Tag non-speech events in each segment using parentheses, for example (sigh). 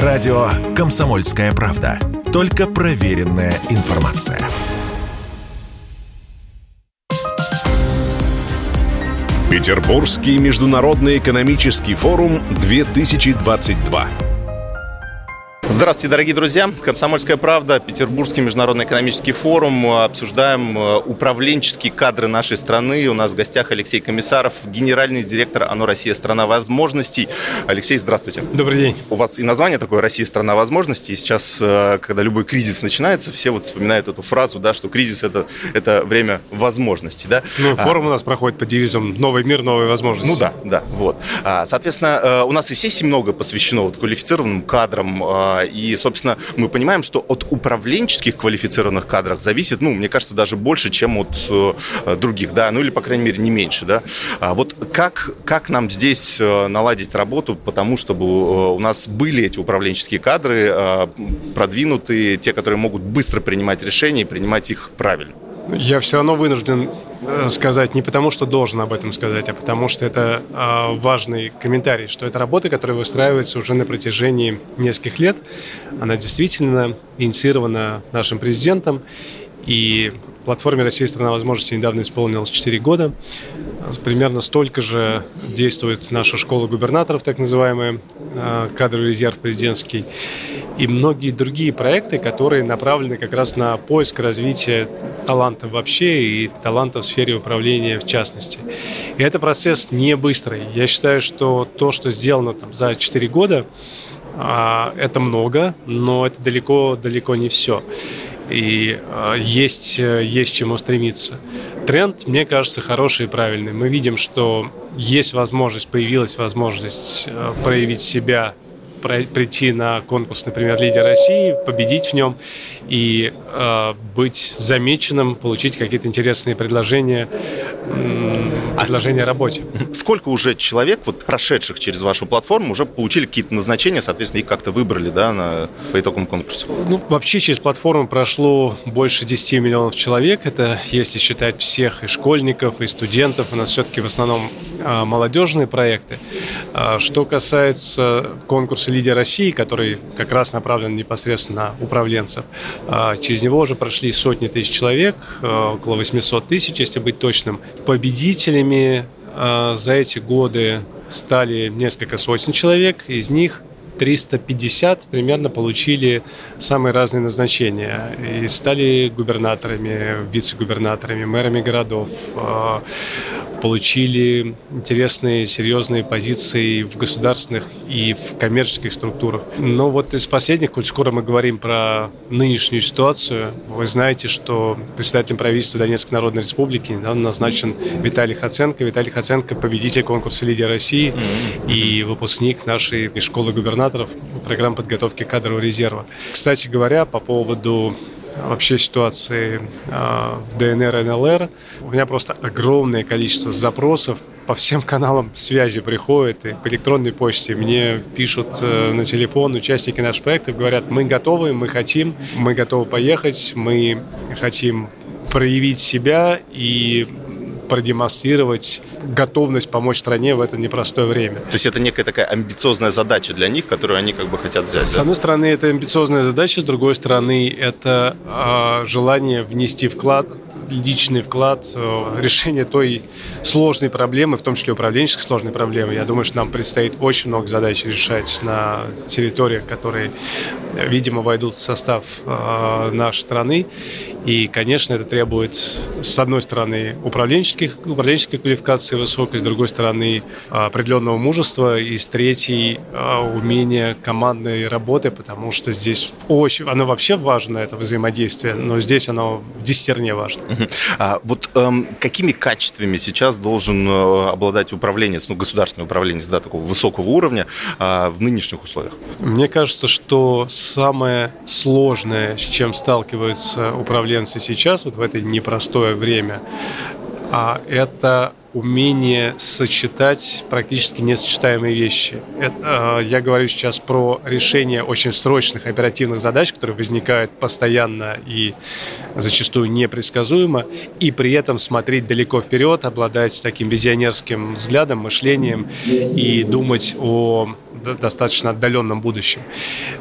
Радио «Комсомольская правда». Только проверенная информация. Петербургский международный экономический форум 2022. Здравствуйте, дорогие друзья. Комсомольская правда, Петербургский международный экономический форум. Обсуждаем э, управленческие кадры нашей страны. У нас в гостях Алексей Комиссаров, генеральный директор ОНО «Россия – страна возможностей». Алексей, здравствуйте. Добрый день. У вас и название такое «Россия – страна возможностей». И сейчас, э, когда любой кризис начинается, все вот вспоминают эту фразу, да, что кризис это, – это время возможностей. Да? Ну, форум а, у нас проходит под девизом «Новый мир, новые возможности». Ну да, да, вот. А, соответственно, э, у нас и сессий много посвящено вот квалифицированным кадрам, а, и, собственно, мы понимаем, что от управленческих квалифицированных кадров зависит, ну, мне кажется, даже больше, чем от э, других, да, ну или, по крайней мере, не меньше, да. А вот как, как нам здесь э, наладить работу, потому чтобы э, у нас были эти управленческие кадры, продвинутые, те, которые могут быстро принимать решения и принимать их правильно? Я все равно вынужден сказать не потому, что должен об этом сказать, а потому что это э, важный комментарий, что это работа, которая выстраивается уже на протяжении нескольких лет. Она действительно инициирована нашим президентом, и платформе «Россия – страна возможностей» недавно исполнилось 4 года. Примерно столько же действует наша школа губернаторов, так называемая, э, кадровый резерв президентский и многие другие проекты, которые направлены как раз на поиск развития талантов вообще и талантов в сфере управления в частности. И это процесс не быстрый. Я считаю, что то, что сделано там за 4 года, а, это много, но это далеко, далеко не все. И а, есть, есть чему стремиться. Тренд, мне кажется, хороший и правильный. Мы видим, что есть возможность, появилась возможность а, проявить себя прийти на конкурс, например, «Лидер России», победить в нем и э, быть замеченным, получить какие-то интересные предложения, а предложения а о работе. Сколько уже человек, вот прошедших через вашу платформу, уже получили какие-то назначения, соответственно, их как-то выбрали да, на, по итогам конкурса? Ну, вообще через платформу прошло больше 10 миллионов человек. Это если считать всех и школьников, и студентов. У нас все-таки в основном э, молодежные проекты. А что касается конкурса «Лидер России», который как раз направлен непосредственно на управленцев, а, через него уже прошли сотни тысяч человек, а, около 800 тысяч, если быть точным. Победителями а, за эти годы стали несколько сотен человек, из них 350 примерно получили самые разные назначения и стали губернаторами, вице-губернаторами, мэрами городов, получили интересные, серьезные позиции в государственных и в коммерческих структурах. Но вот из последних, коль скоро мы говорим про нынешнюю ситуацию, вы знаете, что председателем правительства Донецкой Народной Республики недавно назначен Виталий Хаценко. Виталий Хаценко – победитель конкурса «Лидер России» и выпускник нашей школы губернаторов программы подготовки кадрового резерва. Кстати говоря, по поводу вообще ситуации а, в ДНР и НЛР. У меня просто огромное количество запросов по всем (laughs) каналам связи приходит, и по электронной почте мне пишут э, на телефон участники наших проектов, говорят, мы готовы, мы хотим, мы готовы поехать, мы хотим проявить себя и продемонстрировать готовность помочь стране в это непростое время. То есть это некая такая амбициозная задача для них, которую они как бы хотят взять. С да? одной стороны, это амбициозная задача, с другой стороны, это э, желание внести вклад, личный вклад в решение той сложной проблемы, в том числе управленческой сложной проблемы. Я думаю, что нам предстоит очень много задач решать на территориях, которые, видимо, войдут в состав э, нашей страны. И, конечно, это требует, с одной стороны, управленческих, управленческой квалификации высокой, с другой стороны, определенного мужества, и с третьей, умения командной работы, потому что здесь очень, оно вообще важно, это взаимодействие, но здесь оно в десятерне важно. А вот эм, какими качествами сейчас должен э, обладать управленец, ну, государственный управленец, да, такого высокого уровня э, в нынешних условиях? Мне кажется, что самое сложное, с чем сталкиваются управленцы сейчас, вот в это непростое время, а это умение сочетать практически несочетаемые вещи. Это, э, я говорю сейчас про решение очень срочных оперативных задач, которые возникают постоянно и зачастую непредсказуемо, и при этом смотреть далеко вперед, обладать таким визионерским взглядом, мышлением и думать о достаточно отдаленном будущем.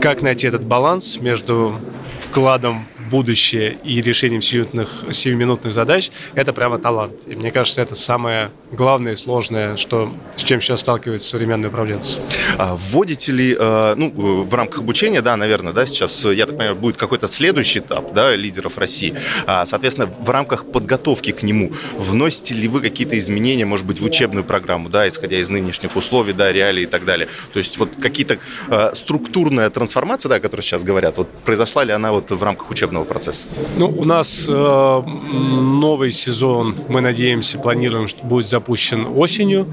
Как найти этот баланс между вкладом будущее и решением сиюминутных, сиюминутных задач, это прямо талант. И мне кажется, это самое главное и сложное, что, с чем сейчас сталкиваются современные управленцы. А вводите ли, э, ну, в рамках обучения, да, наверное, да, сейчас, я так понимаю, будет какой-то следующий этап, да, лидеров России. А, соответственно, в рамках подготовки к нему вносите ли вы какие-то изменения, может быть, в учебную программу, да, исходя из нынешних условий, да, реалий и так далее. То есть вот какие-то э, структурная трансформация, да, о которой сейчас говорят, вот произошла ли она вот в рамках учебного учебного процесса? Ну, у нас э, новый сезон, мы надеемся, планируем, что будет запущен осенью.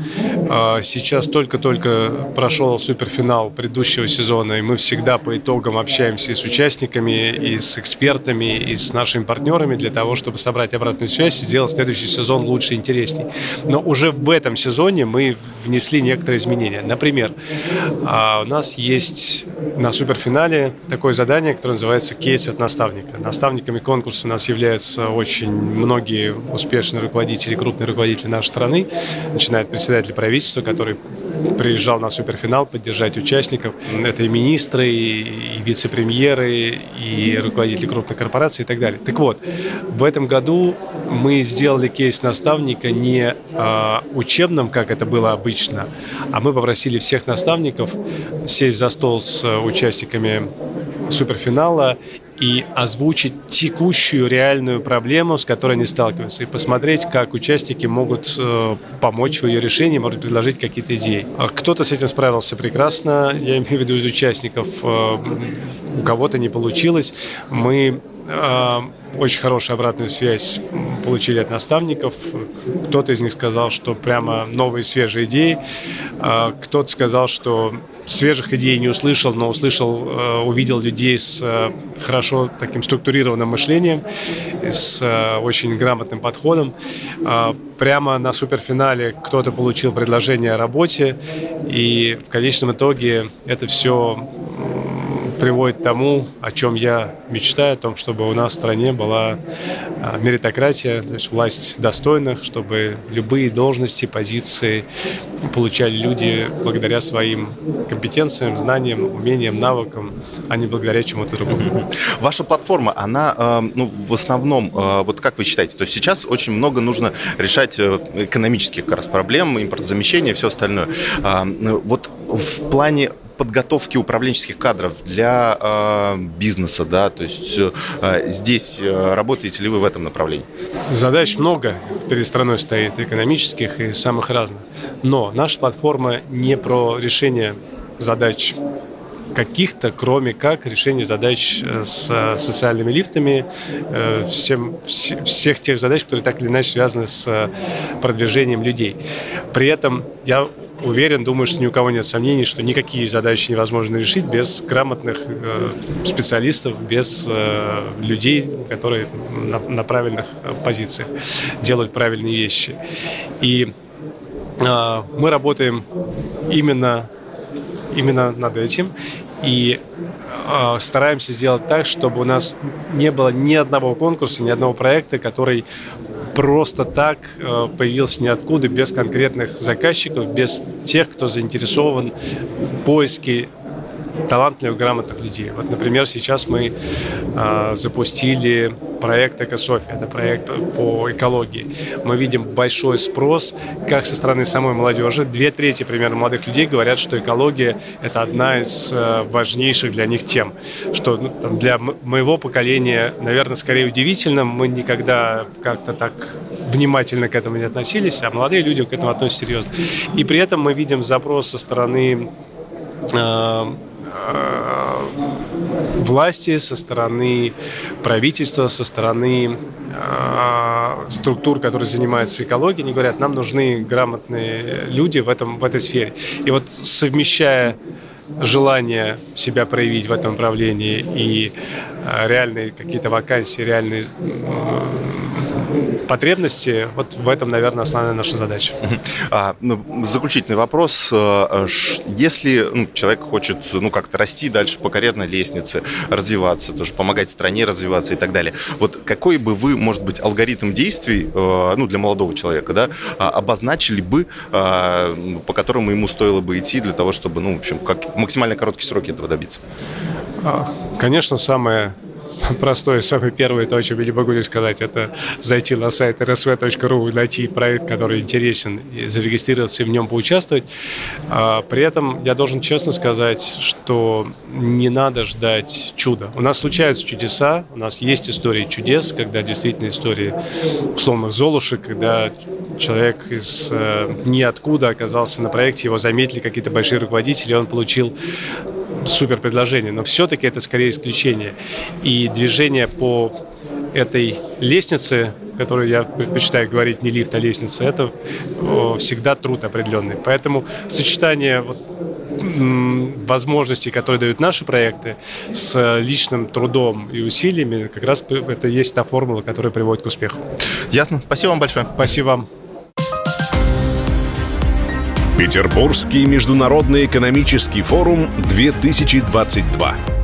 Э, сейчас только-только прошел суперфинал предыдущего сезона, и мы всегда по итогам общаемся и с участниками, и с экспертами, и с нашими партнерами для того, чтобы собрать обратную связь и сделать следующий сезон лучше и интересней. Но уже в этом сезоне мы внесли некоторые изменения. Например, э, у нас есть на суперфинале такое задание, которое называется «Кейс от наставника». Наставниками конкурса у нас являются очень многие успешные руководители, крупные руководители нашей страны, начиная от председателя правительства, который приезжал на суперфинал поддержать участников. Это и министры, и вице-премьеры, и руководители крупных корпораций и так далее. Так вот, в этом году мы сделали кейс наставника не э, учебным, как это было обычно, а мы попросили всех наставников сесть за стол с участниками суперфинала и озвучить текущую реальную проблему, с которой они сталкиваются, и посмотреть, как участники могут э, помочь в ее решении, может предложить какие-то идеи. А кто-то с этим справился прекрасно, я имею в виду из участников, э, у кого-то не получилось. Мы очень хорошую обратную связь получили от наставников. Кто-то из них сказал, что прямо новые свежие идеи. А, кто-то сказал, что свежих идей не услышал, но услышал, э, увидел людей с э, хорошо таким структурированным мышлением, с э, очень грамотным подходом. Прямо на суперфинале кто-то получил предложение о работе, и в конечном итоге это все приводит к тому, о чем я мечтаю, о том, чтобы у нас в стране была а, меритократия, то есть власть достойных, чтобы любые должности, позиции получали люди благодаря своим компетенциям, знаниям, умениям, навыкам, а не благодаря чему-то другому. Ваша платформа, она э, ну, в основном, э, вот как вы считаете, то есть сейчас очень много нужно решать э, экономических как раз проблем, импортозамещения, все остальное. А, вот в плане подготовки управленческих кадров для э, бизнеса, да, то есть э, здесь э, работаете ли вы в этом направлении? Задач много перед страной стоит, экономических и самых разных. Но наша платформа не про решение задач каких-то, кроме как решения задач э, с социальными лифтами, э, всем, всех тех задач, которые так или иначе связаны с продвижением людей. При этом я уверен, думаю, что ни у кого нет сомнений, что никакие задачи невозможно решить без грамотных э, специалистов, без э, людей, которые на, на правильных позициях делают правильные вещи. И э, мы работаем именно, именно над этим. И э, стараемся сделать так, чтобы у нас не было ни одного конкурса, ни одного проекта, который просто так э, появился ниоткуда, без конкретных заказчиков, без тех, кто заинтересован в поиске талантливых, грамотных людей. Вот, например, сейчас мы э, запустили проект «Экософия». Это проект по экологии. Мы видим большой спрос как со стороны самой молодежи. Две трети примерно молодых людей говорят, что экология – это одна из э, важнейших для них тем. Что ну, там, для моего поколения, наверное, скорее удивительно. Мы никогда как-то так внимательно к этому не относились, а молодые люди к этому относятся серьезно. И при этом мы видим запрос со стороны э, власти, со стороны правительства, со стороны э, структур, которые занимаются экологией, они говорят, нам нужны грамотные люди в, этом, в этой сфере. И вот совмещая желание себя проявить в этом направлении и э, реальные какие-то вакансии, реальные потребности. Вот в этом, наверное, основная наша задача. А, ну, заключительный вопрос. Э, если ну, человек хочет ну, как-то расти дальше по карьерной лестнице, развиваться, тоже помогать стране развиваться и так далее, вот какой бы вы, может быть, алгоритм действий э, ну, для молодого человека да, а, обозначили бы, э, по которому ему стоило бы идти для того, чтобы ну, в, общем, как в максимально короткие сроки этого добиться? А, конечно, самое (laughs) простое, самое первое, то, о чем я не могу не сказать, это зайти на сайт rsv.ru и найти проект, который интересен, и зарегистрироваться и в нем поучаствовать. А, при этом я должен честно сказать, что не надо ждать чуда. У нас случаются чудеса, у нас есть истории чудес, когда действительно истории условных золушек, когда человек из э, ниоткуда оказался на проекте, его заметили какие-то большие руководители, он получил супер предложение, но все-таки это скорее исключение. И движение по этой лестнице, которую я предпочитаю говорить не лифт, а лестница, это всегда труд определенный. Поэтому сочетание вот возможностей, которые дают наши проекты, с личным трудом и усилиями, как раз это есть та формула, которая приводит к успеху. Ясно. Спасибо вам большое. Спасибо вам. Петербургский международный экономический форум 2022.